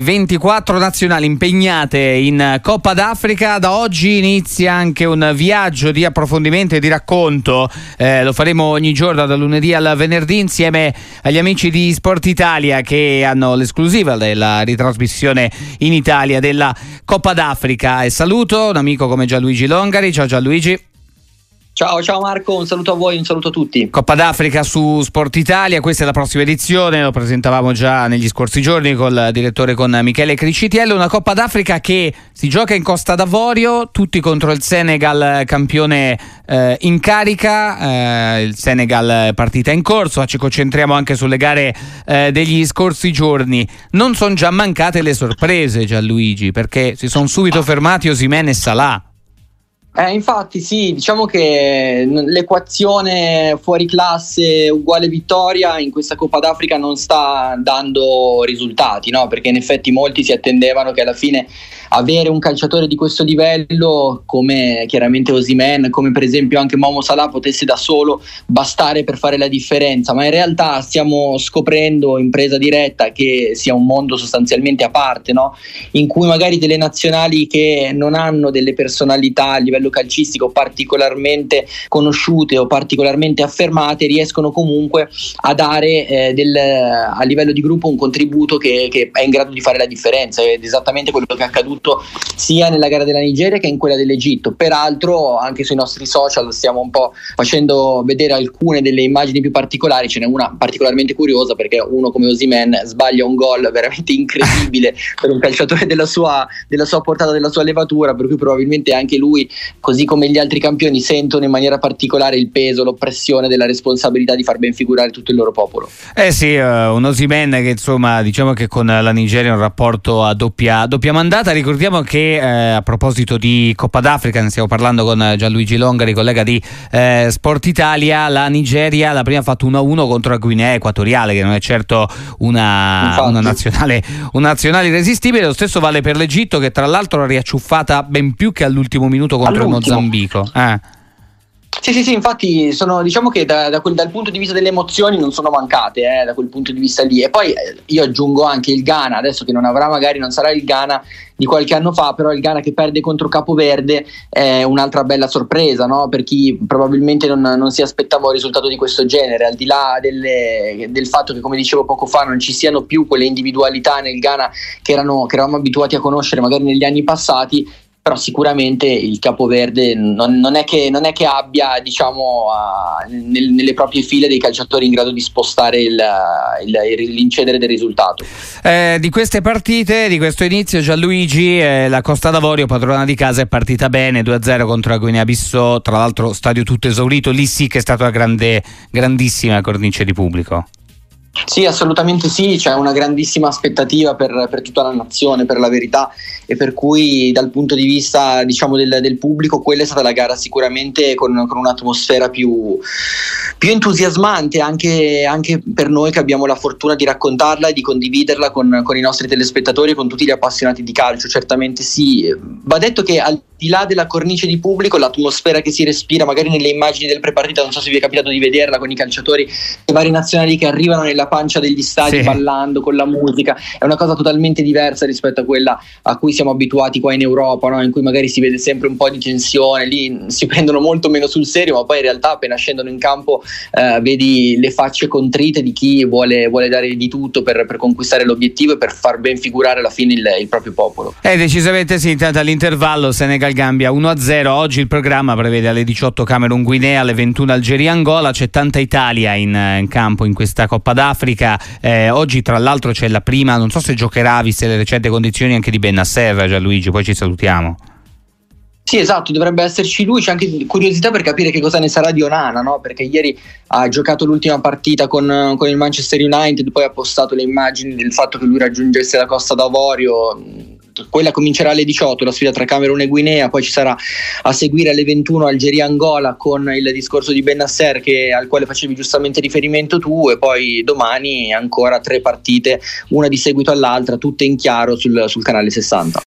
24 nazionali impegnate in Coppa d'Africa. Da oggi inizia anche un viaggio di approfondimento e di racconto. Eh, lo faremo ogni giorno dal lunedì al venerdì insieme agli amici di Sport Italia che hanno l'esclusiva della ritrasmissione in Italia della Coppa d'Africa. E saluto un amico come Gianluigi Longari. Ciao Gianluigi. Ciao, ciao Marco, un saluto a voi, un saluto a tutti. Coppa d'Africa su Sport Italia, questa è la prossima edizione, lo presentavamo già negli scorsi giorni col direttore con Michele Cricitiello, una Coppa d'Africa che si gioca in Costa d'Avorio, tutti contro il Senegal campione eh, in carica, eh, il Senegal partita in corso, ci concentriamo anche sulle gare eh, degli scorsi giorni. Non sono già mancate le sorprese Gianluigi, perché si sono subito fermati Osimene e Salah. Eh, infatti sì, diciamo che l'equazione fuori classe uguale vittoria in questa Coppa d'Africa non sta dando risultati, no? perché in effetti molti si attendevano che alla fine avere un calciatore di questo livello come chiaramente Osimen, come per esempio anche Momo Salah potesse da solo bastare per fare la differenza, ma in realtà stiamo scoprendo in presa diretta che sia un mondo sostanzialmente a parte, no? in cui magari delle nazionali che non hanno delle personalità a livello calcistico particolarmente conosciute o particolarmente affermate riescono comunque a dare eh, del, a livello di gruppo un contributo che, che è in grado di fare la differenza ed esattamente quello che è accaduto accaduto sia nella gara della Nigeria che in quella dell'Egitto. Peraltro anche sui nostri social stiamo un po' facendo vedere alcune delle immagini più particolari, ce n'è una particolarmente curiosa perché uno come Osimen sbaglia un gol veramente incredibile per un calciatore della sua, della sua portata, della sua levatura, per cui probabilmente anche lui, così come gli altri campioni, sentono in maniera particolare il peso, l'oppressione della responsabilità di far ben figurare tutto il loro popolo. Eh sì, uh, un Osimen che insomma diciamo che con la Nigeria ha un rapporto a doppia, doppia mandata, ricordiamo che eh, a proposito di Coppa d'Africa, ne stiamo parlando con Gianluigi Longari, collega di eh, Sport Italia, la Nigeria la prima ha fatto 1-1 contro la Guinea Equatoriale, che non è certo una, una, nazionale, una nazionale, irresistibile. Lo stesso vale per l'Egitto, che tra l'altro ha riacciuffata ben più che all'ultimo minuto contro il Mozambico. Eh. Sì, sì, sì, infatti sono, diciamo che da, da quel, dal punto di vista delle emozioni non sono mancate, eh, da quel punto di vista lì. E poi eh, io aggiungo anche il Ghana, adesso che non avrà magari, non sarà il Ghana di qualche anno fa, però il Ghana che perde contro Capoverde è un'altra bella sorpresa, no? per chi probabilmente non, non, si aspettava un risultato di questo genere, al di là delle, del fatto che, come dicevo poco fa, non ci siano più quelle individualità nel Ghana che, erano, che eravamo abituati a conoscere magari negli anni passati, però sicuramente il Capoverde non, non, è, che, non è che abbia diciamo, uh, nel, nelle proprie file dei calciatori in grado di spostare il, il, l'incedere del risultato. Eh, di queste partite, di questo inizio, Gianluigi, eh, la Costa d'Avorio, padrona di casa, è partita bene 2-0 contro la Guinea-Bissau, tra l'altro stadio tutto esaurito, lì sì che è stata una grande, grandissima cornice di pubblico. Sì, assolutamente sì, c'è una grandissima aspettativa per, per, tutta la nazione, per la verità, e per cui dal punto di vista diciamo, del, del, pubblico quella è stata la gara sicuramente con, con un'atmosfera più, più entusiasmante anche, anche, per noi che abbiamo la fortuna di raccontarla e di condividerla con, con i nostri telespettatori e con tutti gli appassionati di calcio, certamente sì. Va detto che al di là della cornice di pubblico, l'atmosfera che si respira, magari nelle immagini del prepartita, non so se vi è capitato di vederla con i calciatori, i vari nazionali che arrivano nella pancia degli stadi sì. ballando con la musica, è una cosa totalmente diversa rispetto a quella a cui siamo abituati qua in Europa, no? in cui magari si vede sempre un po' di tensione, lì si prendono molto meno sul serio, ma poi in realtà appena scendono in campo eh, vedi le facce contrite di chi vuole, vuole dare di tutto per, per, conquistare l'obiettivo e per far ben figurare alla fine il, il proprio popolo. Eh, decisamente sì, intanto all'intervallo Senegal Gambia 1-0. Oggi il programma prevede alle 18 Camerun Guinea, alle 21 Algeria Angola. C'è tanta Italia in, in campo in questa Coppa d'Africa. Eh, oggi, tra l'altro, c'è la prima. Non so se giocherà, viste le recenti condizioni, anche di Benasser, Gianluigi. Poi ci salutiamo. Sì, esatto, dovrebbe esserci lui. C'è anche curiosità per capire che cosa ne sarà di Onana, no? perché ieri ha giocato l'ultima partita con, con, il Manchester United, poi ha postato le immagini del fatto che lui raggiungesse la Costa d'Avorio quella comincerà alle 18 la sfida tra Camerun e Guinea, poi ci sarà a seguire alle 21 Algeria-Angola con il discorso di Benasser che, al quale facevi giustamente riferimento tu e poi domani ancora tre partite, una di seguito all'altra, tutte in chiaro sul, sul canale 60.